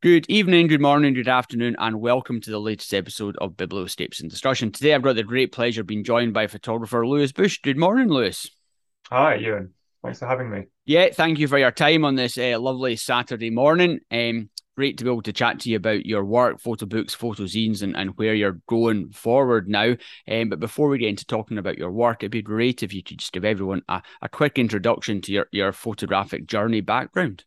Good evening, good morning, good afternoon, and welcome to the latest episode of Biblioscapes in Discussion. Today, I've got the great pleasure of being joined by photographer Lewis Bush. Good morning, Lewis. Hi, Ewan. Thanks for having me. Yeah, thank you for your time on this uh, lovely Saturday morning. Um, great to be able to chat to you about your work, photo books, photo zines, and, and where you're going forward now. Um, but before we get into talking about your work, it'd be great if you could just give everyone a, a quick introduction to your, your photographic journey background.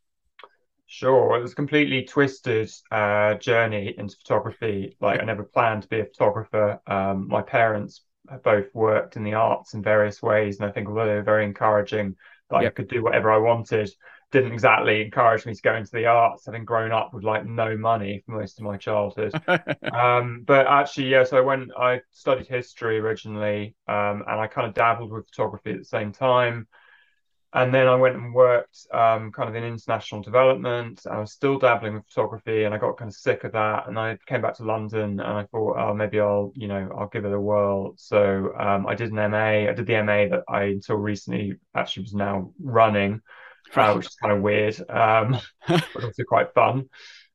Sure. It was a completely twisted uh, journey into photography. Like I never planned to be a photographer. Um, my parents both worked in the arts in various ways, and I think although they were very encouraging that yep. I could do whatever I wanted, didn't exactly encourage me to go into the arts, having grown up with like no money for most of my childhood. um, but actually, yeah, so I went, I studied history originally, um, and I kind of dabbled with photography at the same time and then I went and worked um, kind of in international development. I was still dabbling with photography, and I got kind of sick of that. And I came back to London, and I thought, oh, maybe I'll, you know, I'll give it a whirl. So um, I did an MA. I did the MA that I until recently actually was now running, uh, which is kind of weird, um, but also quite fun.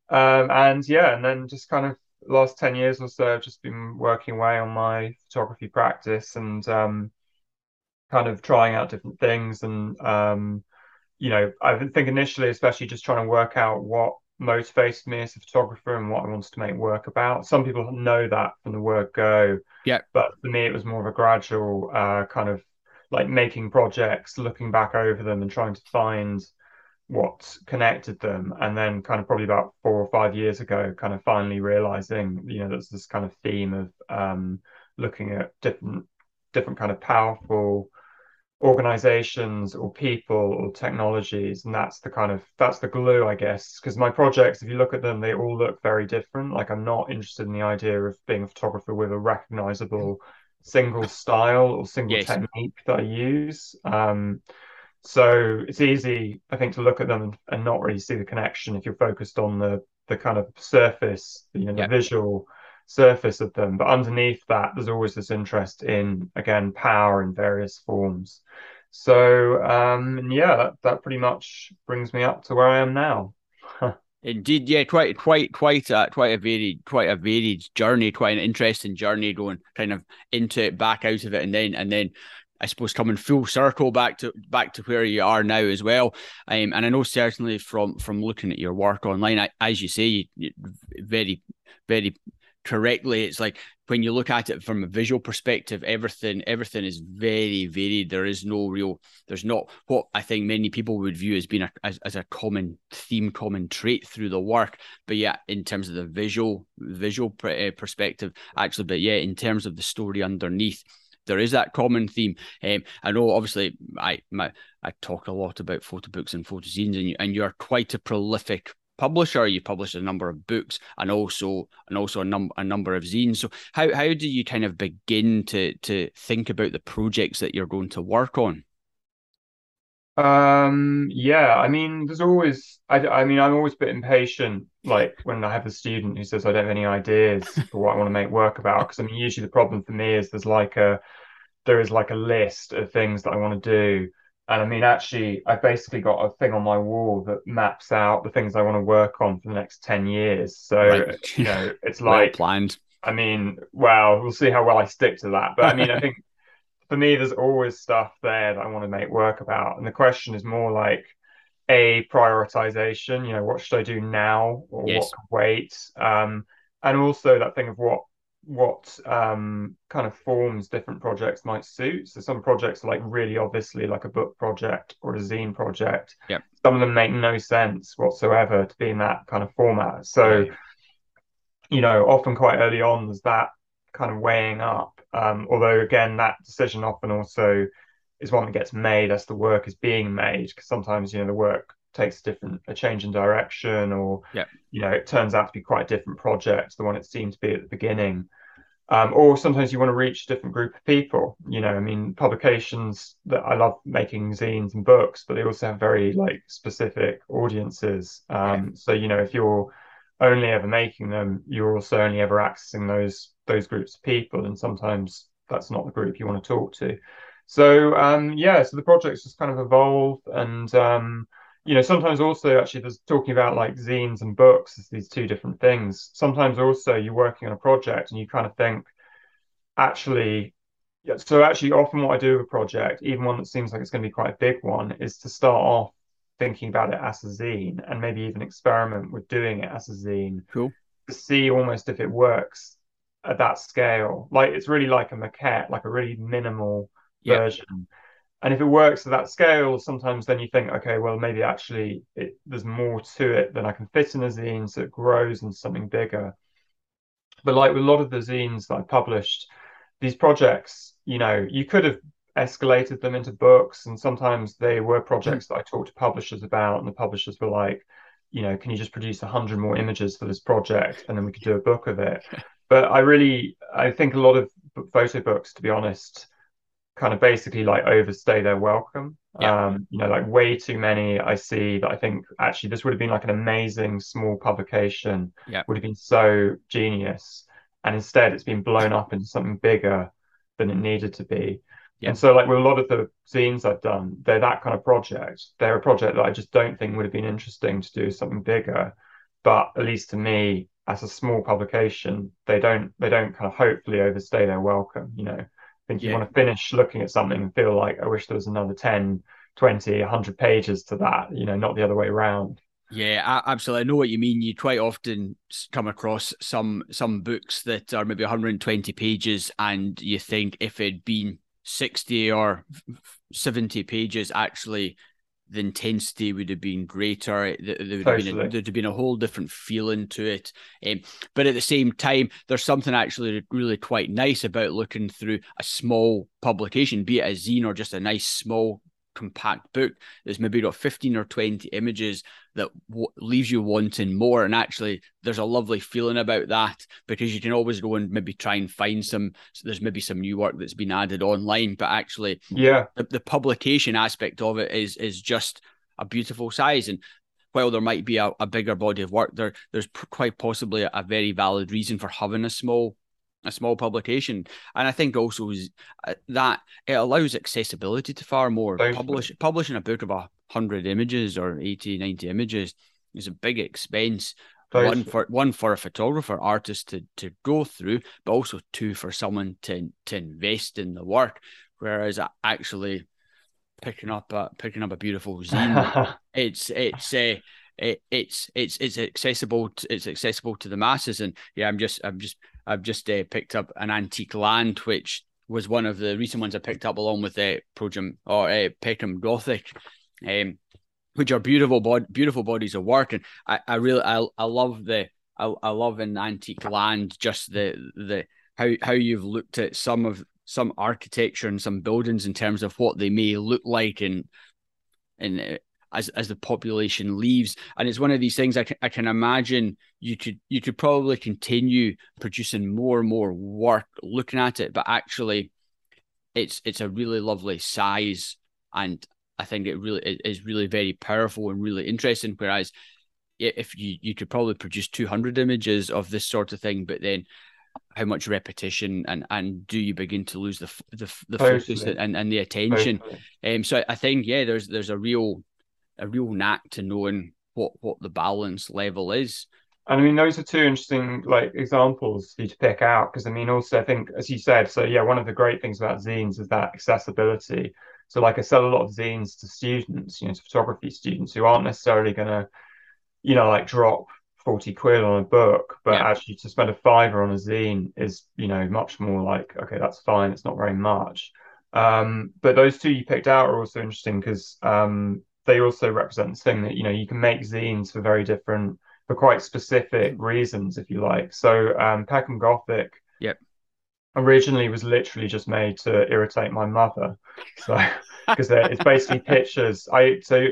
Um, and yeah, and then just kind of last ten years or so, I've just been working away on my photography practice and um, kind of trying out different things and um, you know i think initially especially just trying to work out what motivates me as a photographer and what i wanted to make work about. Some people know that from the word go yeah. but for me it was more of a gradual uh, kind of like making projects looking back over them and trying to find what connected them. And then kind of probably about four or five years ago kind of finally realizing you know there's this kind of theme of um, looking at different different kind of powerful organizations or people or technologies and that's the kind of that's the glue i guess. Because my projects if you look at them they all look very different. Like i'm not interested in the idea of being a photographer with a recognizable single style or single yes. technique that i use. Um, so it's easy i think to look at them and, not really see the connection if you're focused on the the kind of surface you know the visual surface of them. But underneath that, there's always this interest in, again, power in various forms. So, um, yeah, that, that pretty much brings me up to where I am now. Indeed, yeah, quite, quite, quite a, quite a varied, quite a varied journey, quite an interesting journey, going kind of into it, back out of it, and then, and then, I suppose coming full circle back to back to where you are now as well. Um, and I know certainly from from looking at your work online, I, as you say, very, very correctly it's like when you look at it from a visual perspective everything everything is very varied there is no real there's not what i think many people would view as being a, as, as a common theme common trait through the work but yeah in terms of the visual visual uh, perspective actually but yeah in terms of the story underneath there is that common theme. Um, I know, obviously, I my, I talk a lot about photo books and photo zines, and you, and you're quite a prolific publisher. You published a number of books and also and also a number a number of zines. So how how do you kind of begin to to think about the projects that you're going to work on? Um, yeah, I mean, there's always, I, I mean, I'm always a bit impatient, like when I have a student who says I don't have any ideas for what I want to make work about. Because I mean, usually the problem for me is there's like a, there is like a list of things that I want to do, and I mean, actually, I've basically got a thing on my wall that maps out the things I want to work on for the next 10 years. So, right. you know, it's like, well planned. I mean, well, we'll see how well I stick to that. But I mean, I think for me, there's always stuff there that I want to make work about. And the question is more like, a prioritization, you know, what should I do now or yes. what wait? Um, and also that thing of what what um, kind of forms different projects might suit. So some projects are like really obviously like a book project or a zine project. Yeah. Some of them make no sense whatsoever to be in that kind of format. So, right. you know, often quite early on there's that kind of weighing up. Um, although again, that decision often also is one that gets made as the work is being made because sometimes you know the work takes a different a change in direction or yeah. you know it turns out to be quite a different project to the one it seemed to be at the beginning um, or sometimes you want to reach a different group of people you know i mean publications that i love making zines and books but they also have very like specific audiences um, yeah. so you know if you're only ever making them you're also only ever accessing those those groups of people and sometimes that's not the group you want to talk to so um, yeah so the projects just kind of evolve and um, you know, sometimes also actually there's talking about like zines and books as these two different things. Sometimes also you're working on a project and you kind of think, actually, yeah, so actually often what I do with a project, even one that seems like it's going to be quite a big one, is to start off thinking about it as a zine and maybe even experiment with doing it as a zine. Cool. To see almost if it works at that scale. Like it's really like a maquette, like a really minimal Yeah. version and if it works at that scale, sometimes then you think, okay, well, maybe actually it, there's more to it than I can fit in a zine, so it grows into something bigger. But like with a lot of the zines that I published, these projects, you know, you could have escalated them into books, and sometimes they were projects that I talked to publishers about, and the publishers were like, you know, can you just produce a hundred more images for this project, and then we could do a book of it. But I really, I think a lot of photo books, to be honest kind of basically like overstay their welcome. Yeah. Um, you know, like way too many I see that I think actually this would have been like an amazing small publication, yeah. would have been so genius. And instead it's been blown up into something bigger than it needed to be. Yeah. And so like with a lot of the zines I've done, they're that kind of project. They're a project that I just don't think would have been interesting to do something bigger. But at least to me, as a small publication, they don't they don't kind of hopefully overstay their welcome, you know think you yeah. want to finish looking at something and feel like I wish there was another 10, 20, 100 pages to that, you know, not the other way around. Yeah, absolutely. I know what you mean. You quite often come across some some books that are maybe 120 pages, and you think if it'd been 60 or 70 pages, actually the intensity would have been greater. There would have been a, there'd have been a whole different feeling to it. Um, but at the same time, there's something actually really quite nice about looking through a small publication, be it a zine or just a nice small compact book that's maybe got 15 or 20 images that w- leaves you wanting more. And actually there's a lovely feeling about that because you can always go and maybe try and find some so there's maybe some new work that's been added online. But actually yeah. the, the publication aspect of it is is just a beautiful size. And while there might be a, a bigger body of work there there's quite possibly a, a very valid reason for having a small a small publication and i think also is uh, that it allows accessibility to far more. Publish publishing a book of a 100 images or 80 90 images is a big expense one for one for a photographer artist to to go through but also two for someone to to invest in the work. Whereas actually picking up a picking up a beautiful zine it's it's uh, it, it's it's it's accessible to, it's accessible to the masses. And yeah i'm just i'm just i've just uh, picked up an antique land which was one of the recent ones i picked up along with uh, Projum or uh, peckham gothic um which are beautiful bod- beautiful bodies of work. And i i really i, I love the I, I love in antique land just the the how how you've looked at some of some architecture and some buildings in terms of what they may look like and and uh, as as the population leaves. And it's one of these things I can, I can imagine you could you could probably continue producing more and more work looking at it but actually it's it's a really lovely size and I think it really it is really very powerful and really interesting. Whereas if you you could probably produce 200 images of this sort of thing but then how much repetition and and do you begin to lose the the, the focus and, and the attention? Um so I think yeah there's there's a real a real knack to knowing what what the balance level is. And I mean, those are two interesting like examples for you to pick out because I mean, also I think as you said, so yeah, one of the great things about zines is that accessibility. So like I sell a lot of zines to students, you know, to photography students who aren't necessarily gonna, you know, like drop 40 quid on a book, but yeah. actually to spend a fiver on a zine is, you know, much more like, okay, that's fine, it's not very much. Um, but those two you picked out are also interesting because um, they also represent this thing that you know you can make zines for very different for quite specific reasons if you like. So um peckham gothic yep. originally was literally just made to irritate my mother. So because it's basically pictures. I so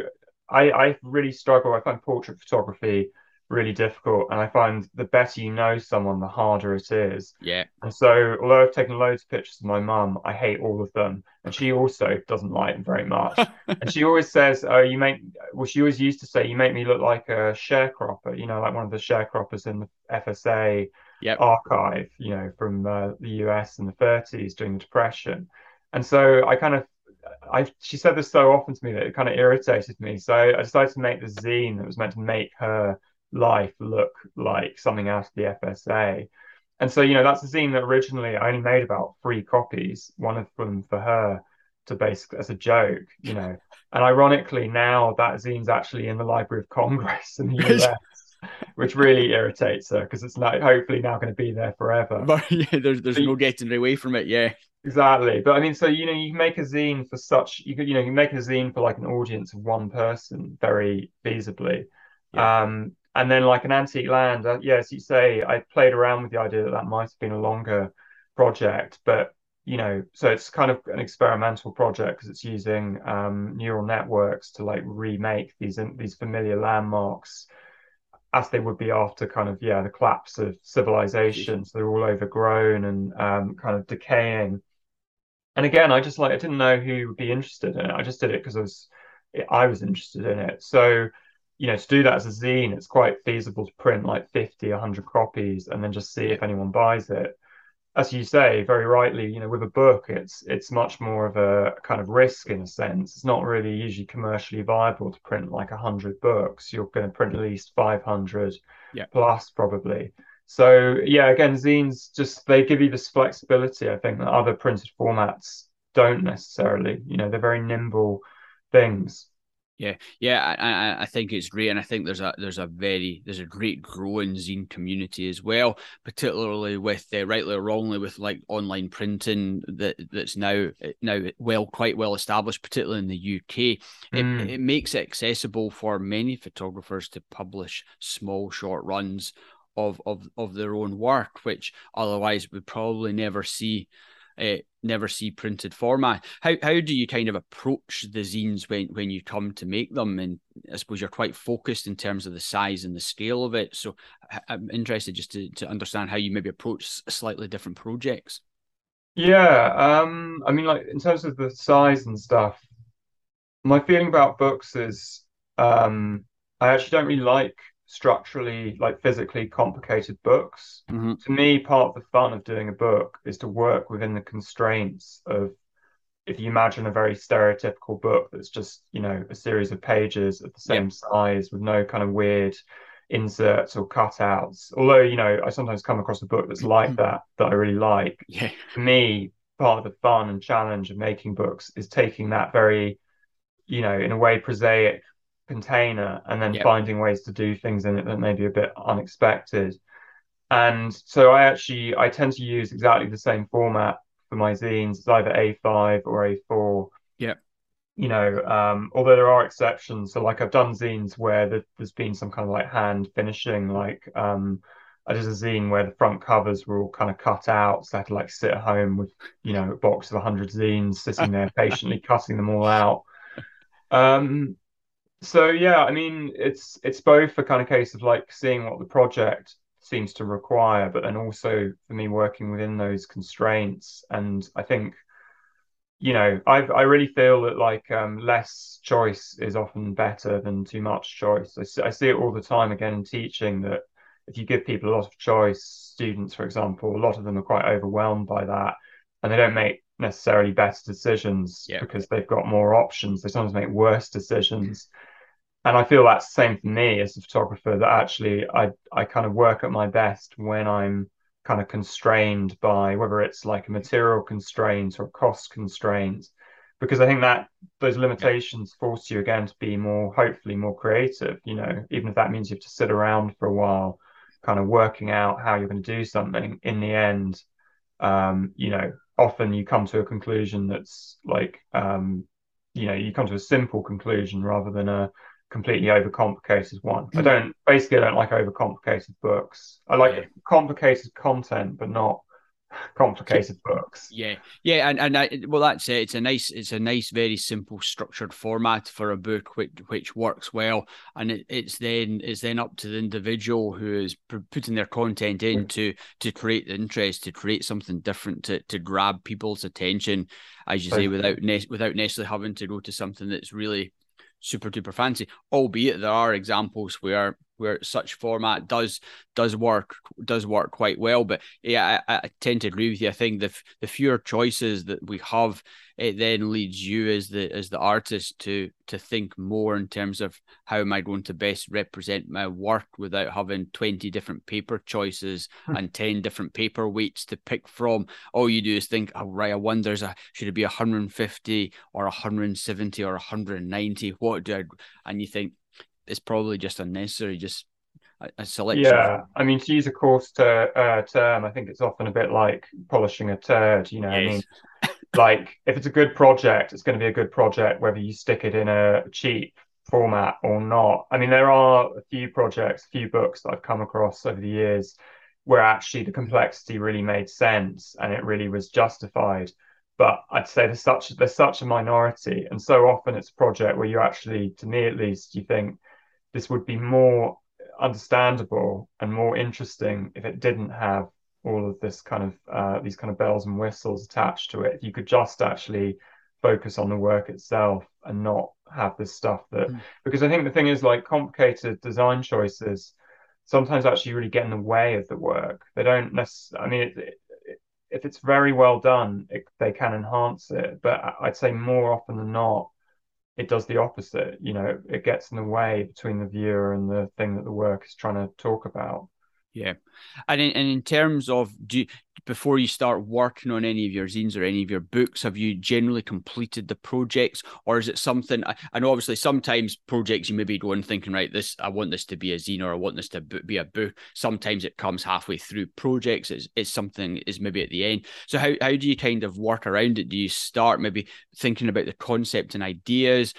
i i really struggle. I find portrait photography really difficult. And I find the better you know someone, the harder it is. Yeah. And so, although I've taken loads of pictures of my mum, I hate all of them. And she also doesn't like them very much. and she always says, Oh, you make, well, she always used to say, You make me look like a sharecropper, you know, like one of the sharecroppers in the FSA yep. archive, you know, from uh, the US in the 30s during the Depression. And so I kind of, I she said this so often to me that it kind of irritated me. So I decided to make the zine that was meant to make her life look like something out of the FSA. And so, you know, that's a zine that originally I only made about three copies, one of them for her to basically as a joke, you know. And ironically, now that zine's actually in the Library of Congress in the US. which really irritates her because it's not hopefully now going to be there forever. But yeah, there's there's so no getting away from it. Yeah, exactly. But I mean, so you know, you make a zine for such you could you know you make a zine for like an audience of one person very feasibly. Yeah. Um, and then like an antique land, uh, yes, you say I played around with the idea that that might have been a longer project, but you know, so it's kind of an experimental project because it's using um, neural networks to like remake these these familiar landmarks as they would be after kind of yeah the collapse of civilization. So they're all overgrown and um, kind of decaying. And again, I just like I didn't know who would be interested in it. I just did it because I was I was interested in it. So you know, to do that as a zine, it's quite feasible to print like 50, 100 copies and then just see if anyone buys it. As you say very rightly, you know, with a book, it's it's much more of a kind of risk in a sense. It's not really usually commercially viable to print like 100 books. You're going to print at least 500 yeah. plus probably. So yeah, again, zines just they give you this flexibility. I think that other printed formats don't necessarily. You know, they're very nimble things. Yeah, yeah, I, I think it's great, and I think there's a there's a very there's a great growing zine community as well, particularly with uh, rightly or wrongly with like online printing that that's now now well quite well established, particularly in the UK. Mm. It, it makes it accessible for many photographers to publish small short runs of of of their own work, which otherwise would probably never see uh, never see printed format. How how do you kind of approach the zines when when you come to make them? And I suppose you're quite focused in terms of the size and the scale of it. So I'm interested just to to understand how you maybe approach slightly different projects. Yeah, um, I mean, like in terms of the size and stuff, my feeling about books is um, I actually don't really like structurally like physically complicated books mm-hmm. to me part of the fun of doing a book is to work within the constraints of if you imagine a very stereotypical book that's just you know a series of pages of the same yeah. size with no kind of weird inserts or cutouts although you know i sometimes come across a book that's like mm-hmm. that that i really like yeah for me part of the fun and challenge of making books is taking that very you know in a way prosaic container and then yep. finding ways to do things in it that may be a bit unexpected. And so I actually I tend to use exactly the same format for my zines. It's either A5 or A4. Yeah. You know, um, although there are exceptions. So like I've done zines where the, there's been some kind of like hand finishing, like um I did a zine where the front covers were all kind of cut out. So I had to like sit at home with, you know, a box of 100 zines sitting there patiently cutting them all out. Um, so yeah, I mean, it's it's both a kind of case of like seeing what the project seems to require, but then also for me working within those constraints. And I think, you know, I I really feel that like um, less choice is often better than too much choice. I see, I see it all the time again in teaching that if you give people a lot of choice, students, for example, a lot of them are quite overwhelmed by that, and they don't make necessarily better decisions yeah. because they've got more options. They sometimes make worse decisions and I feel that's the same for me as a photographer that actually I I kind of work at my best when I'm kind of constrained by whether it's like a material constraint or cost constraint because I think that those limitations force you again to be more hopefully more creative you know even if that means you have to sit around for a while kind of working out how you're going to do something. In the end um you know often you come to a conclusion that's like um you know you come to a simple conclusion rather than a completely mm. overcomplicated one. I mm. don't basically I don't like overcomplicated books. I like yeah. complicated content, but not complicated books. Yeah, yeah, and and I, well, that's it. It's a nice, it's a nice, very simple, structured format for a book, which which works well. And it, it's then it's then up to the individual who is putting their content in mm. to to create the interest, to create something different, to to grab people's attention, as you say, without ne- without necessarily having to go to something that's really super duper fancy. Albeit there are examples where where such format does does work does work quite well. But yeah, I, I tend to agree with you. I think the the fewer choices that we have, it then leads you as the as the artist to to think more in terms of how am I going to best represent my work without having twenty different paper choices hmm. and ten different paper weights to pick from. All you do is think, oh, right, I wonder, is a, should it be 150 or 170 or 190? What do I? And you think it's probably just unnecessary. Just a, a selection. Yeah, I mean, to use a coarse ter- uh, term, I think it's often a bit like polishing a turd. You know, yes. I mean, like if it's a good project, it's going to be a good project whether you stick it in a cheap format or not. I mean, there are a few projects, a few books that I've come across over the years where actually the complexity really made sense and it really was justified. But I'd say there's such there's such a minority, and so often it's a project where you actually, to me at least, you think this would be more understandable and more interesting if it didn't have all of this kind of uh, these kind of bells and whistles attached to it. If you could just actually focus on the work itself and not have this stuff that mm. because I think the thing is like complicated design choices sometimes actually really get in the way of the work. They don't necessarily. I mean, it, it, if it's very well done, it, they can enhance it. But I'd say more often than not, it does the opposite. You know, it gets in the way between the viewer and the thing that the work is trying to talk about. Yeah, and in, and in terms of do before you start working on any of your zines or any of your books, have you generally completed the projects, or is it something? Know obviously sometimes projects you maybe go in thinking right, this I want this to be a zine or I want this to be a book. Sometimes it comes halfway through projects. It's, it's something is maybe at the end. So how how do you kind of work around it? Do you start maybe thinking about the concept and ideas?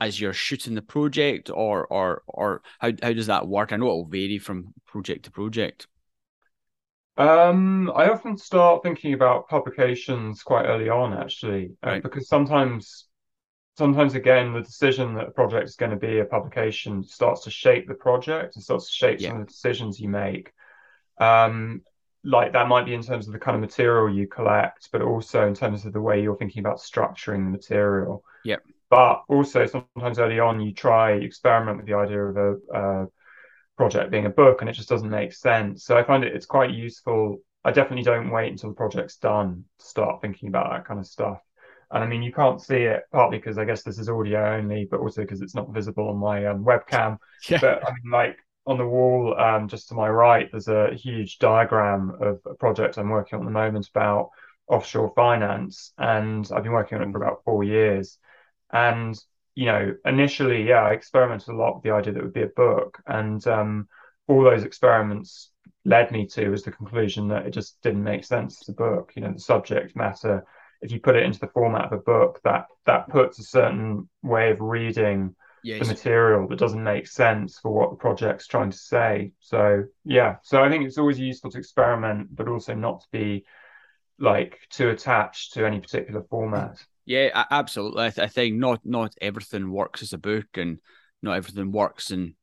as you're shooting the project or or or how, how does that work i know it will vary from project to project um i often start thinking about publications quite early on actually uh, right. because sometimes sometimes again the decision that a project is going to be a publication starts to shape the project and starts to shape yeah. some of the decisions you make um like that might be in terms of the kind of material you collect but also in terms of the way you're thinking about structuring the material yeah but also sometimes early on you try experiment with the idea of a, a project being a book and it just doesn't make sense so i find it it's quite useful i definitely don't wait until the project's done to start thinking about that kind of stuff and I mean, you can't see it partly because I guess this is audio only, but also because it's not visible on my um, webcam. Yeah. But I mean, like on the wall um, just to my right, there's a huge diagram of a project I'm working on at the moment about offshore finance. And I've been working on it for mm. about four years. And you know, initially, yeah, I experimented a lot with the idea that it would be a book, and um, all those experiments led me to was the conclusion that it just didn't make sense as a book. You know, the subject matter, if you put it into the format of a book, that that puts a certain way of reading yes. the material that doesn't make sense for what the project's trying to say. So yeah, so I think it's always useful to experiment, but also not to be like too attached to any particular format. Yeah, absolutely. I, th- I, think not not everything works as a book, and not everything works in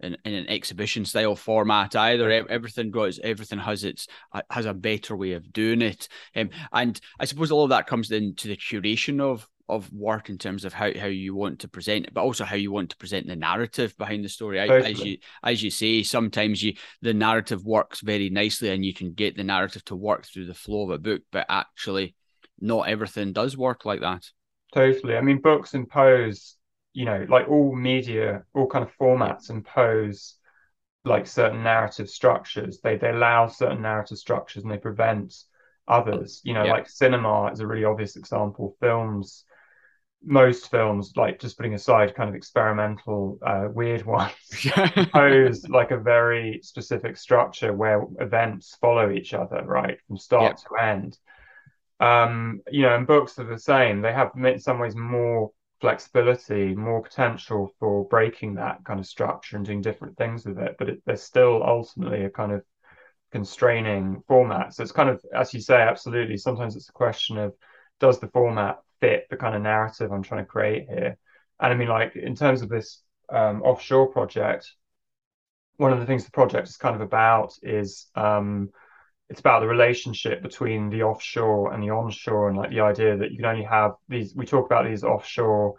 in, in an exhibition style format either. Everything goes, everything has its has a better way of doing it, um, and I suppose all of that comes into the curation of of work in terms of how, how you want to present it, but also how you want to present the narrative behind the story. As you as you say, sometimes you the narrative works very nicely, and you can get the narrative to work through the flow of a book, but actually not everything does work like that. Totally. I mean, books impose, you know, like all media, all kind of formats impose like certain narrative structures. They they allow certain narrative structures and they prevent others. You know, yeah. like cinema is a really obvious example. Films, most films, like just putting aside kind of experimental, uh, weird ones, impose like a very specific structure where events follow each other, right, from start to end um, you know, and books are the same. They have in some ways more flexibility, more potential for breaking that kind of structure and doing different things with it. But it, they're still ultimately a kind of constraining format. So it's kind of, as you say, absolutely. Sometimes it's a question of does the format fit the kind of narrative I'm trying to create here? And I mean, like in terms of this um, offshore project, one of the things the project is kind of about is um, it's about the relationship between the offshore and the onshore and like the idea that you can only have these we talk about these offshore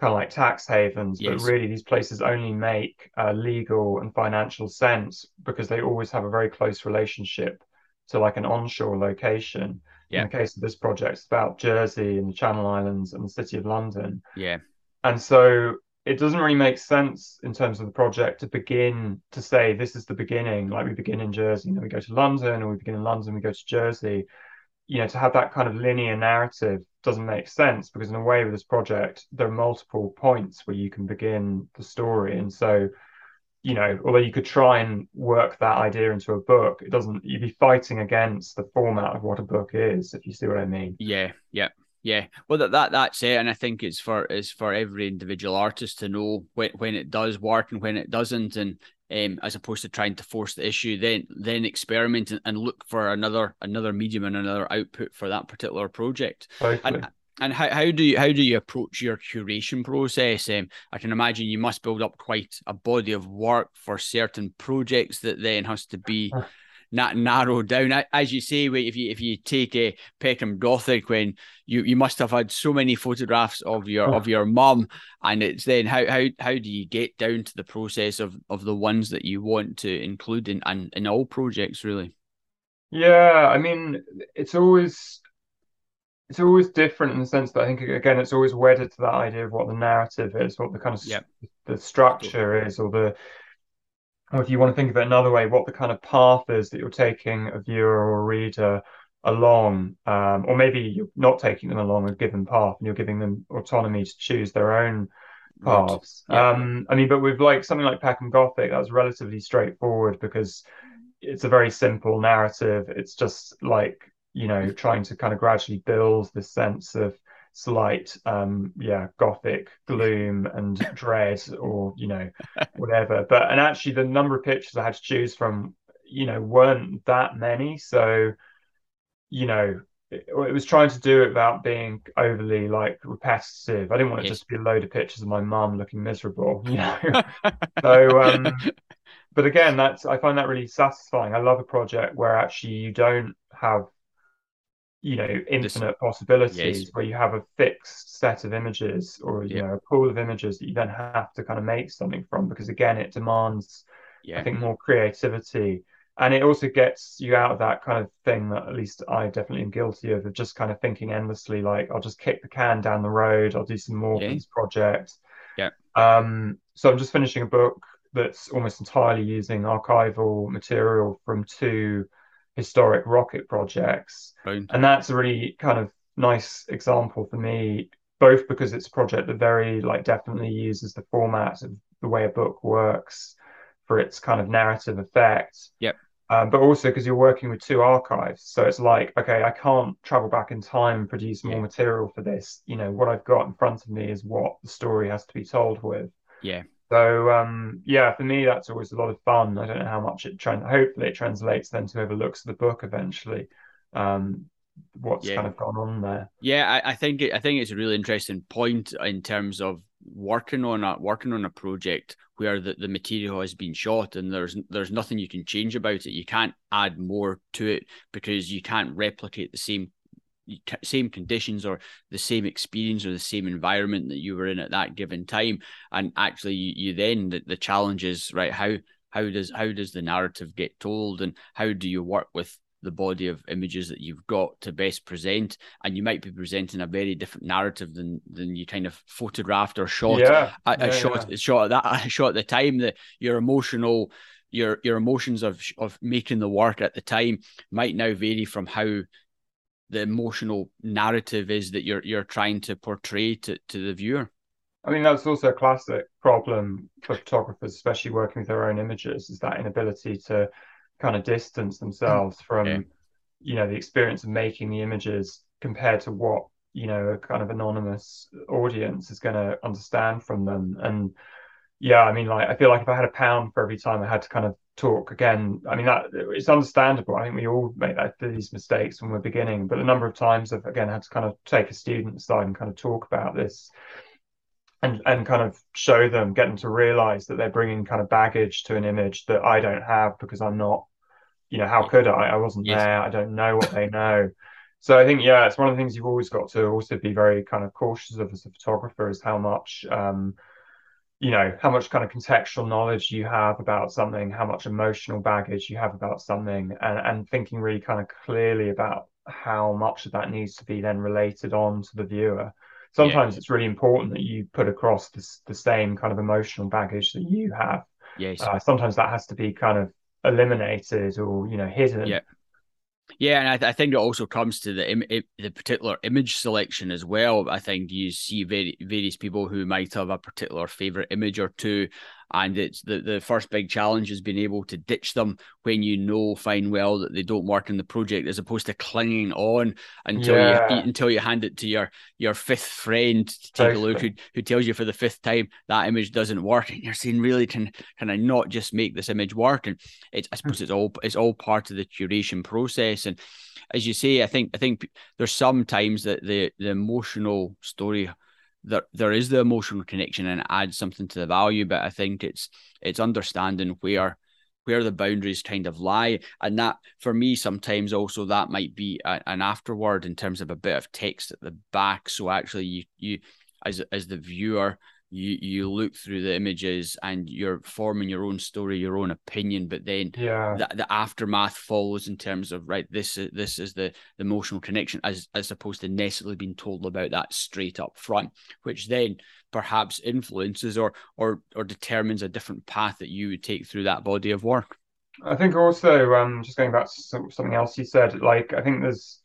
kind of like tax havens, Yes. but really these places only make uh, legal and financial sense because they always have a very close relationship to like an onshore location. Yeah. In the case of this project, it's about Jersey and the Channel Islands and the City of London. Yeah. And so it doesn't really make sense in terms of the project to begin to say this is the beginning, like we begin in Jersey, and then we go to London, or we begin in London, we go to Jersey. You know, to have that kind of linear narrative doesn't make sense because in a way with this project, there are multiple points where you can begin the story. And so, you know, although you could try and work that idea into a book, it doesn't you'd be fighting against the format of what a book is, if you see what I mean. Yeah, yeah, yeah. Well, that, that that's it, and I think it's for it's for every individual artist to know when when it does work and when it doesn't, and um, as opposed to trying to force the issue, then then experiment and, and look for another another medium and another output for that particular project. And and how, how do you how do you approach your curation process? Um, I can imagine you must build up quite a body of work for certain projects that then has to be Not narrowed down. As you say, wait, if you if you take a Peckham Gothic, when you, you must have had so many photographs of your Uh. of your mum, and it's then how how how do you get down to the process of of the ones that you want to include in and in all projects really? Yeah, I mean, it's always it's always different in the sense that I think again it's always wedded to that idea of what the narrative is, what the kind of Yep. the structure is, or the or if you want to think of it another way, what the kind of path is that you're taking a viewer or a reader along, um, or maybe you're not taking them along a given path and you're giving them autonomy to choose their own Right. paths. Yeah. Um, I mean, but with like something like Peckham Gothic, that was relatively straightforward because it's a very simple narrative. It's just like, you know, trying to kind of gradually build this sense of slight, um, yeah, Gothic gloom and dread or, you know, whatever. But, and actually, the number of pictures I had to choose from, you know, weren't that many. So, you know, it, it was trying to do it without being overly like repetitive. I didn't want it just to be a load of pictures of my mum looking miserable, you know. So, um, but again, that's I find that really satisfying. I love a project where actually you don't have, you know, infinite possibilities, Yes. where you have a fixed set of images or you Yeah. know a pool of images that you then have to kind of make something from because again, it demands I think more creativity. And it also gets you out of that kind of thing that at least I definitely am guilty of, of just kind of thinking endlessly, like I'll just kick the can down the road, I'll do some more Yeah. for this project. Yeah. Um, so I'm just finishing a book that's almost entirely using archival material from two historic rocket projects. And that's a really kind of nice example for me, both because it's a project that very like definitely uses the format of the way a book works for its kind of narrative effect. Yep. Um, but also because you're working with two archives. So it's like, okay, I can't travel back in time and produce more Yeah. material for this. You know, what I've got in front of me is what the story has to be told with. Yeah. So um, yeah, for me that's always a lot of fun. I don't know how much it trans hopefully it translates then to whoever looks at the book eventually. Um, what's Yeah. kind of gone on there. Yeah, I, I think it, I think it's a really interesting point in terms of working on a working on a project where the, the material has been shot and there's there's nothing you can change about it. You can't add more to it because you can't replicate the same same conditions or the same experience or the same environment that you were in at that given time. And actually, you, you then the, the challenge is right how how does how does the narrative get told and how do you work with the body of images that you've got to best present and you might be presenting a very different narrative than than you kind of photographed or shot Yeah, a, a yeah, shot yeah. shot that a shot at the time that your emotional your your emotions of of making the work at the time might now vary from how the emotional narrative is that you're you're trying to portray to, to the viewer I mean, that's also a classic problem for photographers, especially working with their own images, is that inability to kind of distance themselves from, Yeah. you know, the experience of making the images compared to what, you know, a kind of anonymous audience is going to understand from them. And yeah, I mean, like, I feel like if I had a pound for every time I had to kind of talk again, I mean, that it's understandable. I think we all make that these mistakes when we're beginning, but the number of times I've again had to kind of take a student aside and kind of talk about this and and kind of show them, get them to realize that they're bringing kind of baggage to an image that I don't have because I'm not, you know, how could I? I wasn't Yes. there. I don't know what they know. So I think yeah, it's one of the things you've always got to also be very kind of cautious of as a photographer is how much um, you know how much kind of contextual knowledge you have about something, how much emotional baggage you have about something, and and thinking really kind of clearly about how much of that needs to be then related on to the viewer. Sometimes yeah. it's really important that you put across this, the same kind of emotional baggage that you have. Yes. Uh, sometimes that has to be kind of eliminated or you know hidden. Yeah. Yeah, and I, th- I, think it also comes to the Im- the particular image selection as well. I think you see very various people who might have a particular favorite image or two, and it's the, the first big challenge is being able to ditch them when you know fine well that they don't work in the project, as opposed to clinging on until yeah. you until you hand it to your your fifth friend to take a look who, who tells you for the fifth time that image doesn't work, and you're saying really can can I not just make this image work? And it's I suppose hmm. it's all it's all part of the curation process and as you say, I think I think there's some times that the the emotional story there there is the emotional connection and it adds something to the value but i think it's it's understanding where where the boundaries kind of lie. And that for me sometimes also that might be a, an afterword in terms of a bit of text at the back. So actually you you as as the viewer you you look through the images and you're forming your own story your own opinion but then yeah. the, the aftermath follows in terms of right this is this is the, the emotional connection as as opposed to necessarily being told about that straight up front which then perhaps influences or or or determines a different path that you would take through that body of work. I think also um just going back to something else you said like i think there's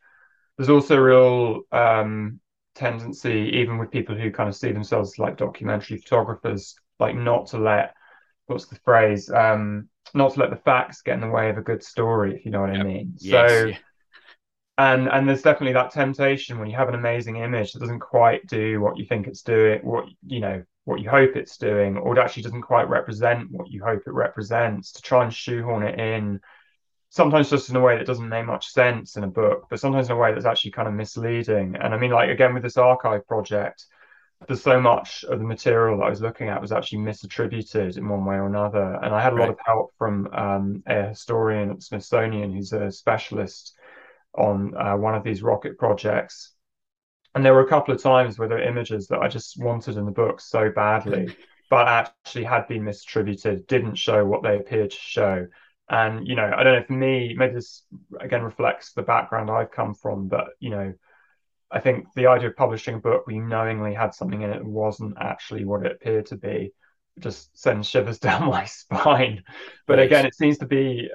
there's also real um tendency, even with people who kind of see themselves like documentary photographers, like not to let what's the phrase, um, not to let the facts get in the way of a good story, if you know what yep. I mean. Yes, so, yeah. and and there's definitely that temptation when you have an amazing image that doesn't quite do what you think it's doing, what you know, what you hope it's doing, or it actually doesn't quite represent what you hope it represents, to try and shoehorn it in sometimes just in a way that doesn't make much sense in a book, but sometimes in a way that's actually kind of misleading. And I mean, like again with this archive project, there's so much of the material that I was looking at was actually misattributed in one way or another. And I had a right. lot of help from um, a historian at Smithsonian who's a specialist on uh, one of these rocket projects. And there were a couple of times where there were images that I just wanted in the book so badly, but actually had been misattributed, didn't show what they appeared to show. And, you know, I don't know, for me, maybe this again reflects the background I've come from, but, you know, I think the idea of publishing a book we knowingly had something in it wasn't actually what it appeared to be just sends shivers down my spine. But again, it seems to be,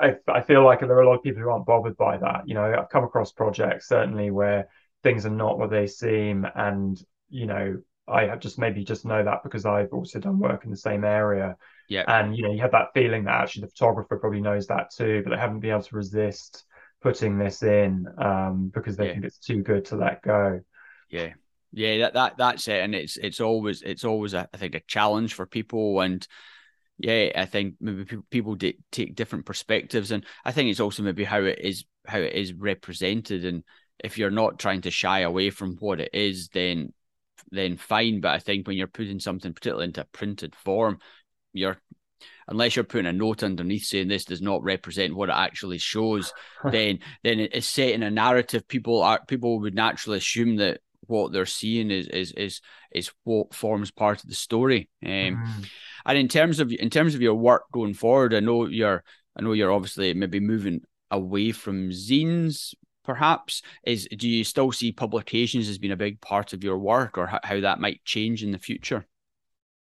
I, I feel like there are a lot of people who aren't bothered by that. You know, I've come across projects certainly where things are not what they seem. And, you know, I have just maybe just know that because I've also done work in the same area. Yeah. And you know, you have that feeling that actually the photographer probably knows that too, but they haven't been able to resist putting this in um, because they yeah. think it's too good to let go. Yeah. Yeah, that, that that's it. And it's it's always it's always a, I think a challenge for people and yeah, I think maybe people take different perspectives, and I think it's also maybe how it is how it is represented. And if you're not trying to shy away from what it is, then then fine. But I think when you're putting something particularly into a printed form, you're unless you're putting a note underneath saying this does not represent what it actually shows, then then it's setting a narrative. People are people would naturally assume that what they're seeing is is is is what forms part of the story. Um, mm. And in terms of in terms of your work going forward, I know you're I know you're obviously maybe moving away from zines perhaps is do you still see publications as being a big part of your work or how that might change in the future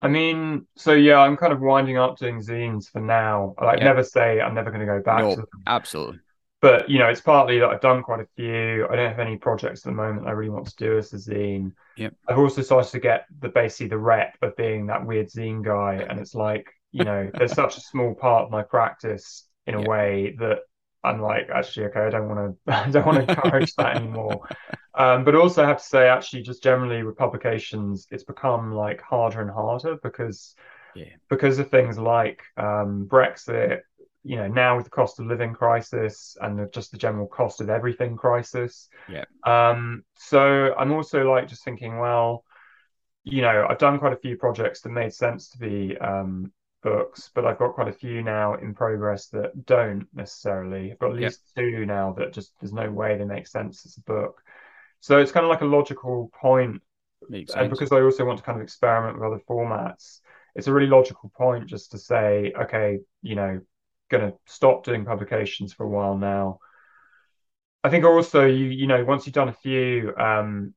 I mean, so yeah, I'm kind of winding up doing zines for now. Like, yeah. never say I'm never going to go back no, to them. Absolutely. But you know, it's partly that I've done quite a few. I don't have any projects at the moment I really want to do as a zine. Yep. I've also started to get the basically the rep of being that weird zine guy, and it's like you know, there's such a small part of my practice in a yep. way that I'm like, actually, okay, I don't want to, I don't want to encourage that anymore. Um, but also, I have to say, actually, just generally with publications, it's become like harder and harder because, yeah. because of things like um, Brexit. You know, now with the cost of living crisis and the, just the general cost of everything crisis. Yeah. Um. So I'm also like just thinking, well, you know, I've done quite a few projects that made sense to be um books, but I've got quite a few now in progress that don't necessarily. I've got at least yep. two now that just there's no way they make sense as a book. So it's kind of like a logical point. Makes and because I also want to kind of experiment with other formats, it's a really logical point just to say, okay, you know, going to stop doing publications for a while now. I think also you you know once you've done a few, um,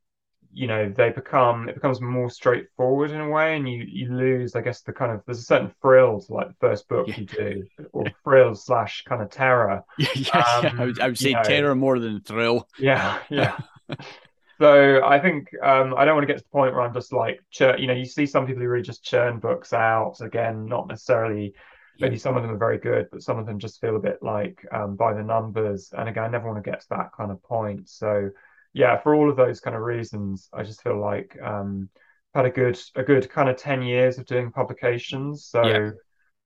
you know they become it becomes more straightforward in a way and you you lose i guess the kind of there's a certain thrill to like the first book yeah. you do or thrill slash kind of terror. Yeah, um, yeah. I, would, I would say know. terror more than thrill. Yeah yeah. So i think um i don't want to get to the point where i'm just like chur- you know you see some people who really just churn books out again not necessarily maybe some of them are very good but some of them just feel a bit like um by the numbers. And again i never want to get to that kind of point. So yeah, for all of those kind of reasons, I just feel like um, I've had a good a good kind of ten years of doing publications. So yeah.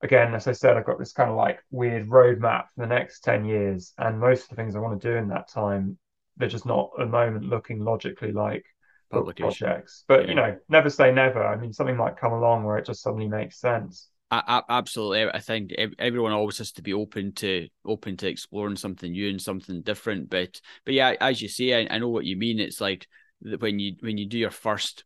again, as I said, I've got this kind of like weird roadmap for the next ten years, and most of the things I want to do in that time, they're just not at the moment looking logically like projects. But yeah. you know, never say never. I mean, something might come along where it just suddenly makes sense. I, I, absolutely. I think everyone always has to be open to open to exploring something new and something different. But but yeah, as you say, I, I know what you mean. It's like when you when you do your first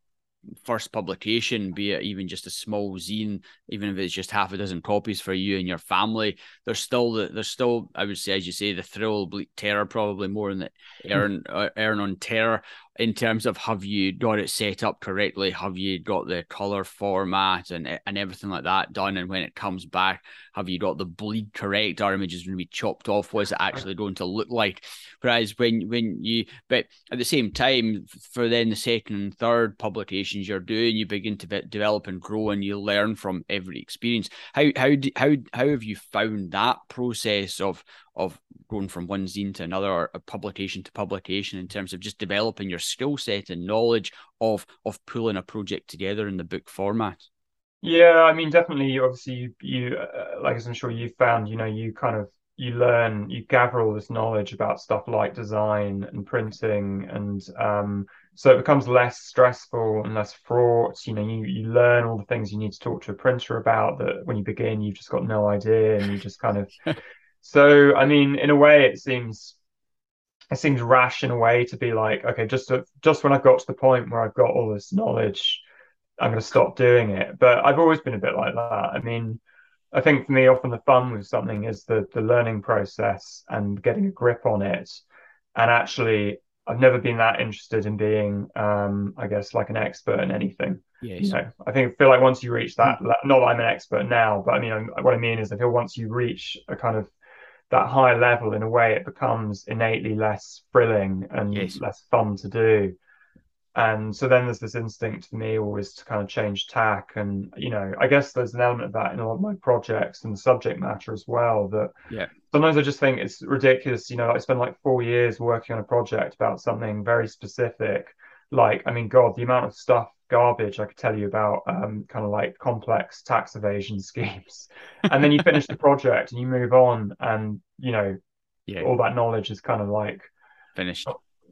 first publication, be it even just a small zine, even if it's just half a dozen copies for you and your family, there's still the there's still I would say as you say the thrill, bleak terror probably more than the hmm. earn uh, earn on terror in terms of have you got it set up correctly? Have you got the color format and and everything like that done? And when it comes back, have you got the bleed correct? Our images going to be chopped off? What's it actually going to look like? Whereas when when you, but at the same time, for then the second and third publications you're doing, you begin to develop and grow, and you learn from every experience. How how how how have you found that process of of going from one zine to another or a publication to publication in terms of just developing your skill set and knowledge of of pulling a project together in the book format. Yeah i mean definitely obviously you, you uh, like as i'm sure you've found you know you kind of you learn you gather all this knowledge about stuff like design and printing and um, so it becomes less stressful and less fraught. You know you, you learn all the things you need to talk to a printer about that when you begin you've just got no idea and you just kind of So, I mean, in a way, it seems it seems rash in a way to be like, okay, just to, just when I've got to the point where I've got all this knowledge, I'm going to stop doing it. But I've always been a bit like that. I mean, I think for me, often the fun with something is the the learning process and getting a grip on it. And actually, I've never been that interested in being, um, I guess, like an expert in anything. Yes. You know, I think I feel like once you reach that, mm. not that I'm an expert now, but I mean, what I mean is, I feel once you reach a kind of that high level in a way it becomes innately less thrilling and yes. less fun to do. And so then there's this instinct for me always to kind of change tack. And you know i guess there's an element of that in a lot of my projects and the subject matter as well that yeah. sometimes i just think it's ridiculous. You know i spend like four years working on a project about something very specific like i mean god the amount of stuff garbage I could tell you about um, kind of like complex tax evasion schemes. and then you finish the project and you move on, and you know, yeah. all that knowledge is kind of like finished.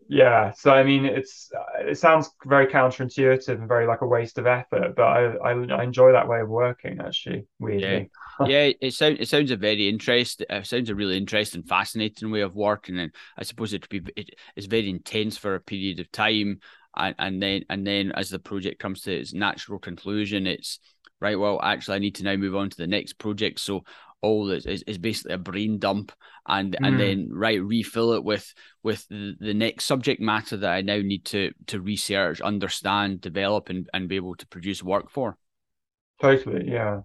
Yeah. So I mean, it's it sounds very counterintuitive and very like a waste of effort, but I I, I enjoy that way of working actually. Weirdly. Yeah. yeah, it sounds it sounds a very interesting. It sounds a really interesting, fascinating way of working, and I suppose it would be it, it's very intense for a period of time and, and then and then as the project comes to its natural conclusion, it's right. Well, actually, I need to now move on to the next project. So all is, is basically a brain dump and mm. and hmm. then right refill it with with the, the next subject matter that I now need to to research, understand, develop, and, and be able to produce work for. Totally, yeah.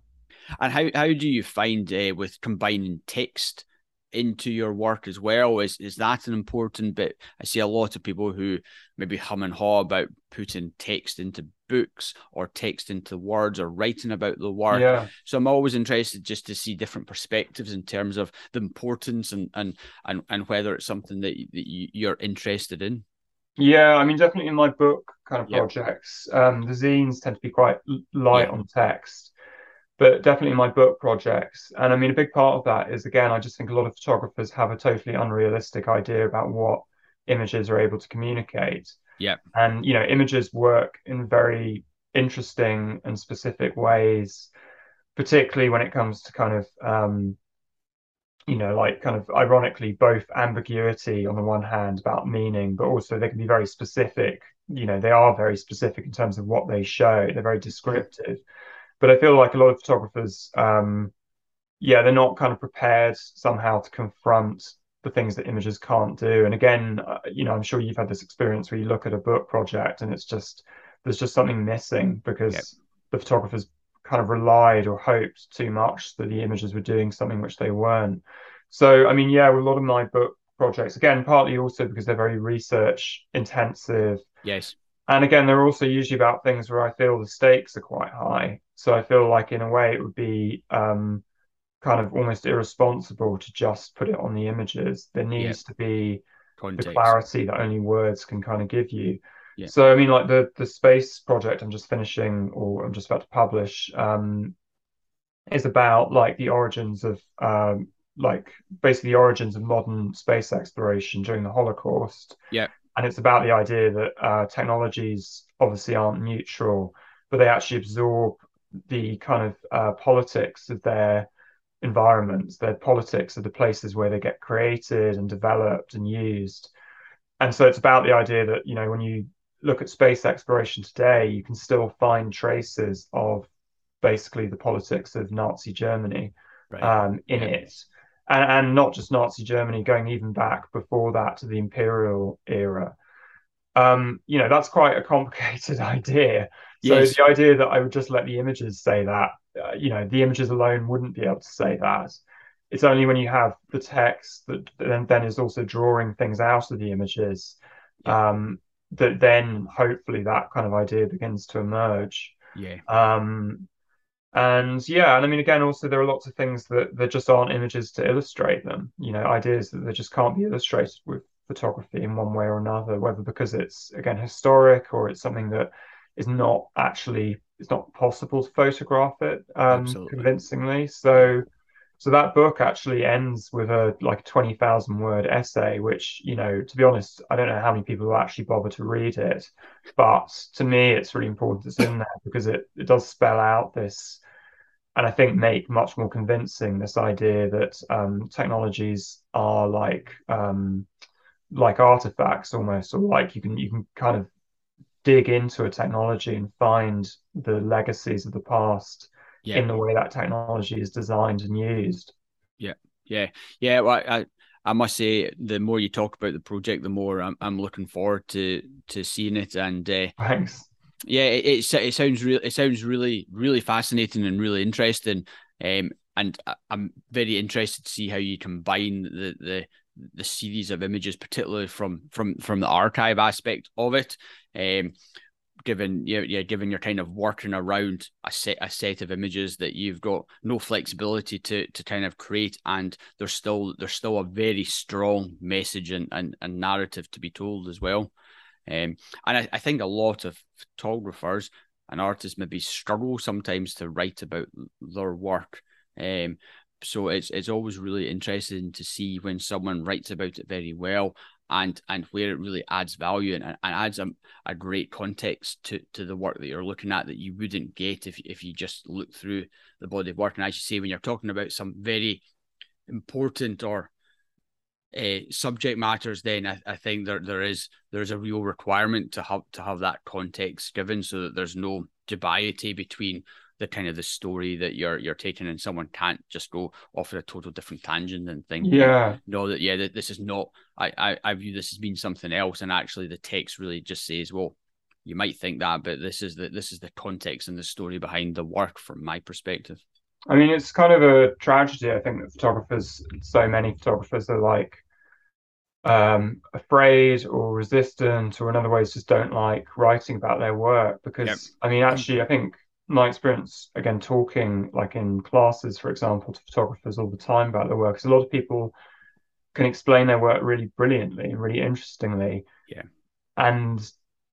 And how how do you find uh, with combining text into your work as well? Is is that an important bit? I see a lot of people who maybe hum and haw about putting text into books or text into words or writing about the work. Yeah. So I'm always interested just to see different perspectives in terms of the importance and and and, and whether it's something that, that you're interested in. Yeah, I mean, definitely in my book kind of projects, um, the zines tend to be quite light on text but definitely my book projects. And I mean, a big part of that is again, I just think a lot of photographers have a totally unrealistic idea about what images are able to communicate. Yeah. And you know, images work in very interesting and specific ways particularly when it comes to kind of um, you know, like kind of ironically, both ambiguity on the one hand about meaning, but also they can be very specific. You know, they are very specific in terms of what they show. They're very descriptive. But I feel like a lot of photographers, um, yeah, they're not kind of prepared somehow to confront the things that images can't do. And again, uh, you know, I'm sure you've had this experience where you look at a book project and it's just there's just something missing because yep. the photographers kind of relied or hoped too much that the images were doing something which they weren't. So, I mean, yeah, with a lot of my book projects, again, partly also because they're very research intensive. Yes. And again, they're also usually about things where I feel the stakes are quite high. So I feel like, in a way, it would be um, kind of almost irresponsible to just put it on the images. There needs to be Context. the clarity that only words can kind of give you. Yeah. So I mean, like the the space project I'm just finishing, or I'm just about to publish, um, is about like the origins of um, like basically the origins of modern space exploration during the Holocaust. Yeah. And it's about the idea that uh, technologies obviously aren't neutral, but they actually absorb the kind of uh, politics of their environments, their politics of the places where they get created and developed and used. And so it's about the idea that, you know, when you look at space exploration today, you can still find traces of basically the politics of Nazi Germany right. um, in yeah. it. And, and not just Nazi Germany, going even back before that to the imperial era. Um, you know, that's quite a complicated idea. So yes. the idea that I would just let the images say that, uh, you know, the images alone wouldn't be able to say that. It's only when you have the text that then, then is also drawing things out of the images yeah. um, that then hopefully that kind of idea begins to emerge. Yeah. Um, and yeah, and I mean, again, also there are lots of things that that just aren't images to illustrate them. You know, ideas that they just can't be illustrated with photography in one way or another, whether because it's again historic or it's something that is not actually it's not possible to photograph it um, convincingly. So so that book actually ends with a like 20,000 word essay, which, you know, to be honest, I don't know how many people will actually bother to read it. But to me, it's really important it's in there because it, it does spell out this, and I think make much more convincing this idea that um, technologies are like um, like artifacts almost, or like you can you can kind of dig into a technology and find the legacies of the past yeah. in the way that technology is designed and used. Yeah, yeah, yeah. Well, I I must say, the more you talk about the project, the more I'm, I'm looking forward to to seeing it. And uh, thanks. Yeah, it, it, it sounds really it sounds really really fascinating and really interesting. Um, and I'm very interested to see how you combine the the the series of images, particularly from from from the archive aspect of it. Um, given you yeah, given you're kind of working around a set a set of images that you've got no flexibility to to kind of create and there's still there's still a very strong message and, and, and narrative to be told as well. Um, and I, I think a lot of photographers and artists maybe struggle sometimes to write about their work. Um, so it's it's always really interesting to see when someone writes about it very well and and where it really adds value and, and adds a, a great context to, to the work that you're looking at that you wouldn't get if, if you just look through the body of work. And as you say, when you're talking about some very important or uh, subject matters, then I, I think there there is there's a real requirement to have to have that context given so that there's no dubiety between the kind of the story that you're you're taking and someone can't just go off at a total different tangent and think yeah. No, that yeah that this is not I, I i view this as being something else and actually the text really just says well you might think that but this is the this is the context and the story behind the work from my perspective. I mean it's kind of a tragedy i think that photographers so many photographers are like um, afraid or resistant or in other ways just don't like writing about their work because yep. i mean actually i think my experience again talking like in classes for example to photographers all the time about their work because a lot of people can explain their work really brilliantly and really interestingly yeah and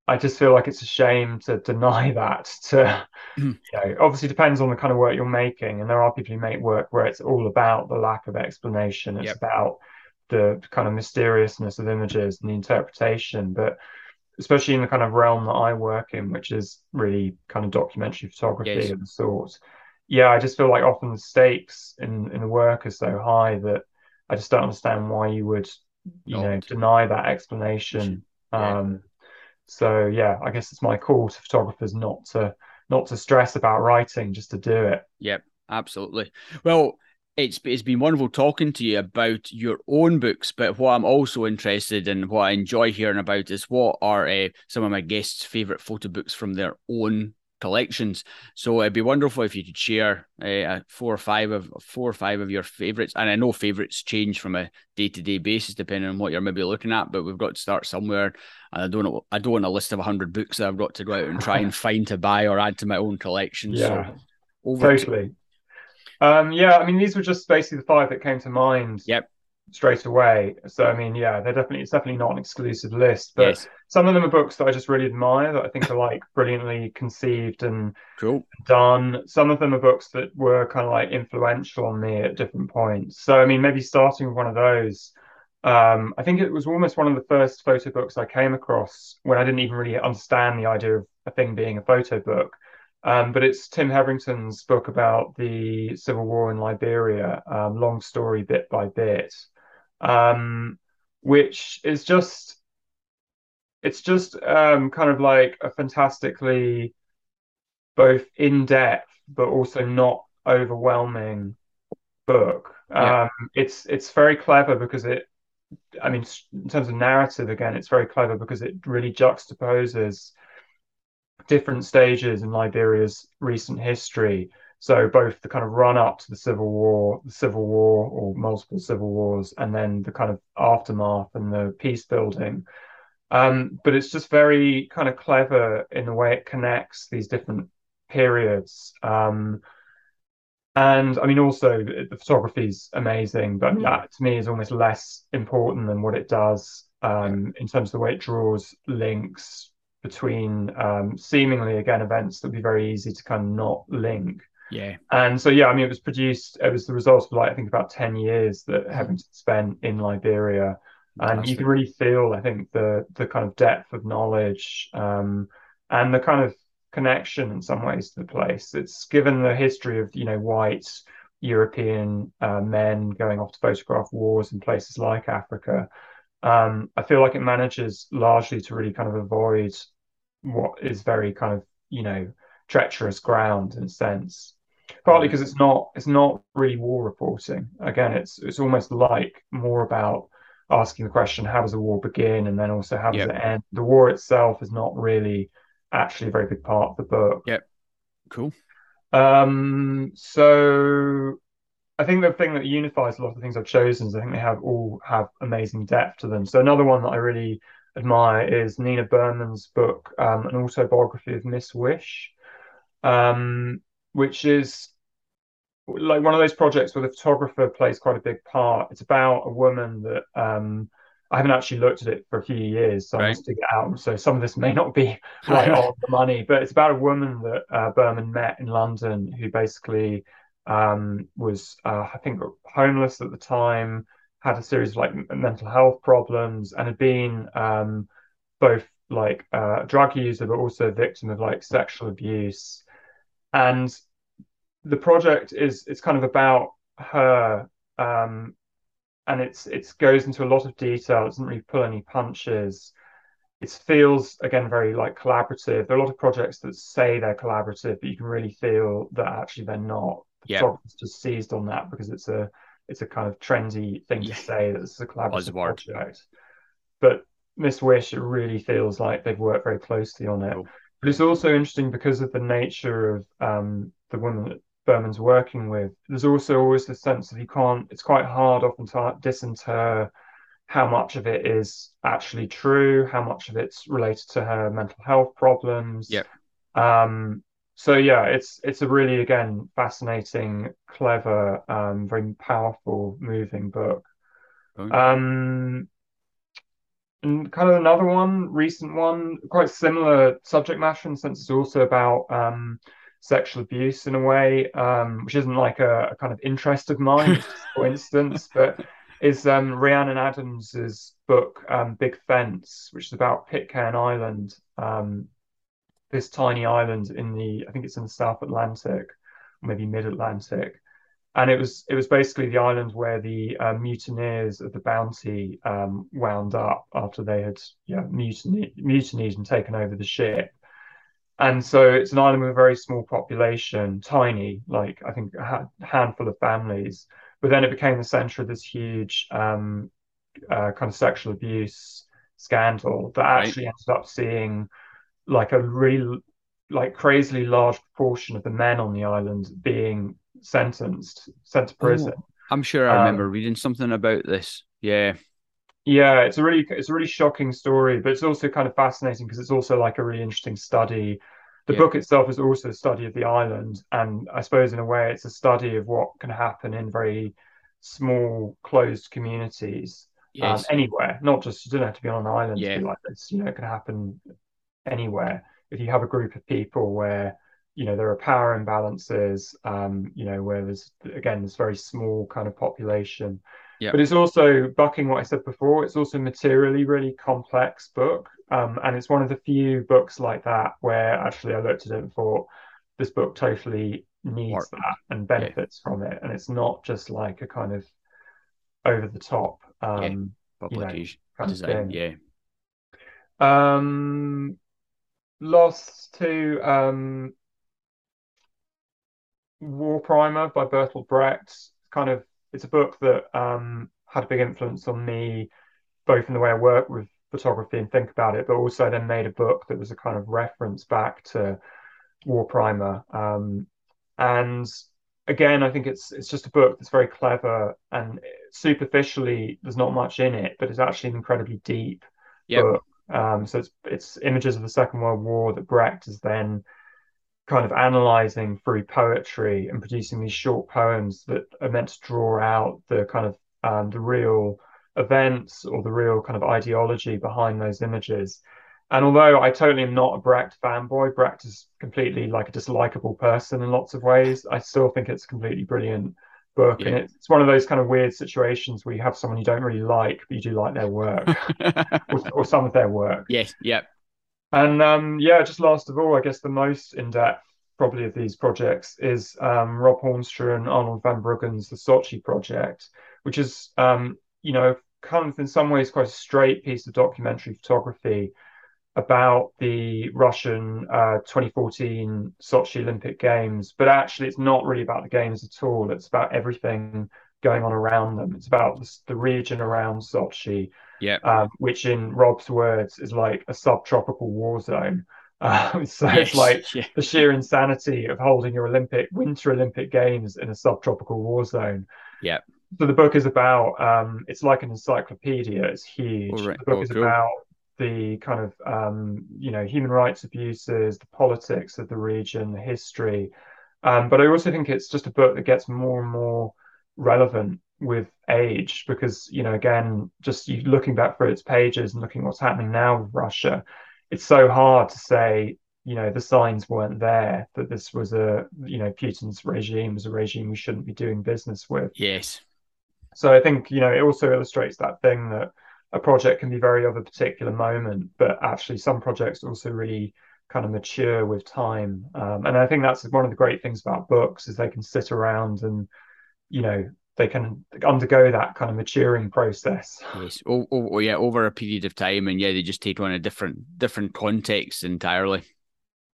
i just feel like it's a shame to deny that to mm. you know obviously depends on the kind of work you're making and there are people who make work where it's all about the lack of explanation it's yep. about the kind of mysteriousness of images and the interpretation but especially in the kind of realm that I work in, which is really kind of documentary photography yes. of the sort, yeah, I just feel like often the stakes in in the work are so high that I just don't understand why you would, you Not. know, deny that explanation. Yeah. Um, so yeah, I guess it's my call to photographers not to not to stress about writing, just to do it. Yep, absolutely. Well, it's it's been wonderful talking to you about your own books, but what I'm also interested in, what I enjoy hearing about, is what are uh, some of my guests' favorite photo books from their own collections. So it'd be wonderful if you could share uh, four or five of four or five of your favorites. And I know favorites change from a day to day basis depending on what you're maybe looking at, but we've got to start somewhere. And I don't know, I don't want a list of hundred books that I've got to go out and try and find to buy or add to my own collection. Yeah, so over totally. To... Um, yeah, I mean, these were just basically the five that came to mind. Yep straight away. So I mean, yeah, they're definitely it's definitely not an exclusive list, but yes. some of them are books that I just really admire that I think are like brilliantly conceived and cool. done. Some of them are books that were kind of like influential on me at different points. So I mean, maybe starting with one of those. Um, I think it was almost one of the first photo books I came across when I didn't even really understand the idea of a thing being a photo book. Um, but it's Tim Hetherington's book about the civil war in Liberia, um, long story bit by bit um, which is just it's just um, kind of like a fantastically both in depth but also not overwhelming book. Yeah. Um, it's it's very clever because it, I mean, in terms of narrative, again, it's very clever because it really juxtaposes different stages in Liberia's recent history so both the kind of run up to the Civil War, the Civil War or multiple civil wars, and then the kind of aftermath and the peace building. Um, but it's just very kind of clever in the way it connects these different periods. Um, and I mean, also the photography is amazing, but that to me is almost less important than what it does um, in terms of the way it draws links between um, seemingly again events that would be very easy to kind of not link. Yeah. And so, yeah, I mean, it was produced, it was the result of like, I think about 10 years that Hetherington spent in Liberia. And you can really feel, I think, the the kind of depth of knowledge um, and the kind of connection in some ways to the place. It's given the history of, you know, white European uh, men going off to photograph wars in places like Africa. Um, I feel like it manages largely to really kind of avoid what is very kind of, you know, treacherous ground in a sense partly because it's not it's not really war reporting. Again, it's it's almost like more about asking the question, how does a war begin, and then also how does yep. it end. The war itself is not really actually a very big part of the book. Yep. Cool. Um, so I think the thing that unifies a lot of the things I've chosen is I think they have all have amazing depth to them. So another one that I really admire is Nina Berman's book, um, an autobiography of Miss Wish. Um, which is like one of those projects where the photographer plays quite a big part. It's about a woman that um, I haven't actually looked at it for a few years, so right. I must dig it out. So some of this may not be right on the money, but it's about a woman that uh, Berman met in London who basically um, was, uh, I think, homeless at the time, had a series of like mental health problems, and had been um, both like uh, a drug user, but also a victim of like sexual abuse. And the project is it's kind of about her um, and it's it goes into a lot of detail. It doesn't really pull any punches. It feels again very like collaborative. There are a lot of projects that say they're collaborative but you can really feel that actually they're not the yeah. just seized on that because it's a it's a kind of trendy thing yeah. to say that it's a collaborative project but miss wish it really feels like they've worked very closely on it cool. But it's also interesting because of the nature of um, the woman that Berman's working with. There's also always the sense that you can't. It's quite hard often to disinter how much of it is actually true, how much of it's related to her mental health problems. Yep. Um, so yeah, it's it's a really again fascinating, clever, um, very powerful, moving book. Okay. Um, and kind of another one, recent one, quite similar subject matter, in sense it's also about um, sexual abuse in a way, um, which isn't like a, a, kind of interest of mine, for instance, but is um, Rhiannon Adams's book um, Big Fence, which is about Pitcairn Island, um, this tiny island in the, I think it's in the South Atlantic, maybe mid-Atlantic. And it was it was basically the island where the uh, mutineers of the Bounty um, wound up after they had yeah, mutiny, mutinied and taken over the ship. And so it's an island with a very small population, tiny, like I think a ha- handful of families. But then it became the center of this huge um, uh, kind of sexual abuse scandal that actually right. ended up seeing like a really like crazily large proportion of the men on the island being sentenced, sent to prison. Oh, I'm sure I um, remember reading something about this. Yeah. Yeah, it's a really it's a really shocking story, but it's also kind of fascinating because it's also like a really interesting study. The yeah. book itself is also a study of the island, and I suppose in a way it's a study of what can happen in very small, closed communities um, yes. um, anywhere. Not just you don't have to be on an island yeah. to be like this. You know, it can happen anywhere. If you have a group of people where you know there are power imbalances, um, you know, where there's again this very small kind of population Yep. But it's also bucking what I said before. It's also materially really complex book, um, and it's one of the few books like that where actually I looked at it and thought this book totally needs that and benefits yeah. from it, and it's not just like a kind of over the top, um, yeah. you know, kind design. Of yeah. Um, lost to um, War Primer by Bertolt Brecht. Kind of it's a book that um, had a big influence on me, both in the way I work with photography and think about it, but also then made a book that was a kind of reference back to War Primer. Um, and again, I think it's it's just a book that's very clever and superficially there's not much in it, but it's actually an incredibly deep yep. book. Um, so it's it's images of the Second World War that Brecht is then kind of analyzing through poetry and producing these short poems that are meant to draw out the kind of um, the real events or the real kind of ideology behind those images. And although I totally am not a Brecht fanboy, Brecht is completely like a dislikable person in lots of ways. I still think it's completely brilliant book, yeah. and it's one of those kind of weird situations where you have someone you don't really like, but you do like their work or, or, some of their work. Yes, yep. And um, yeah, just last of all, I guess the most in depth probably of these projects is um, Rob Hornstra and Arnold van Bruggen's The Sochi Project, which is, um, you know, kind of in some ways quite a straight piece of documentary photography about the Russian uh, 2014 Sochi Olympic Games. But actually, it's not really about the games at all. It's about everything going on around them. It's about the, the region around Sochi yeah, um, which in Rob's words is like a subtropical war zone. Um, so yes. it's like yeah. the sheer insanity of holding your Olympic Winter Olympic Games in a subtropical war zone. Yeah. So the book is about. Um, it's like an encyclopedia. It's huge. Right. The book oh, is cool. about the kind of um, you know human rights abuses, the politics of the region, the history. Um, but I also think it's just a book that gets more and more relevant with age because you know again just you looking back through its pages and looking what's happening now with russia it's so hard to say you know the signs weren't there that this was a you know putin's regime was a regime we shouldn't be doing business with yes so i think you know it also illustrates that thing that a project can be very of a particular moment but actually some projects also really kind of mature with time um, and i think that's one of the great things about books is they can sit around and you know they can undergo that kind of maturing process. Yes. Oh, oh, yeah, over a period of time, and yeah, they just take on a different different context entirely.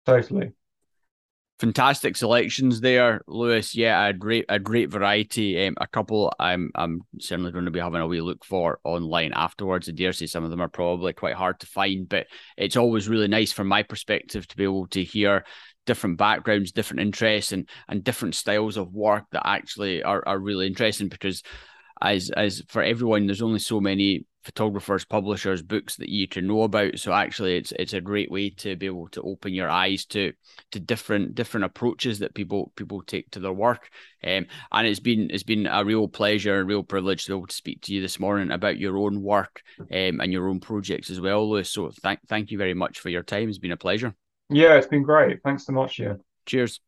Totally. Fantastic selections there, Lewis. Yeah, a great a great variety. Um, a couple I'm I'm certainly going to be having a wee look for online afterwards. I dare say some of them are probably quite hard to find, but it's always really nice from my perspective to be able to hear different backgrounds, different interests, and and different styles of work that actually are, are really interesting because as as for everyone, there's only so many photographers, publishers, books that you can know about. So actually, it's it's a great way to be able to open your eyes to to different different approaches that people people take to their work. Um, and it's been it's been a real pleasure and real privilege to be able to speak to you this morning about your own work um, and your own projects as well, Lewis. So thank thank you very much for your time. It's been a pleasure. Yeah, it's been great. Thanks so much, yeah. Cheers.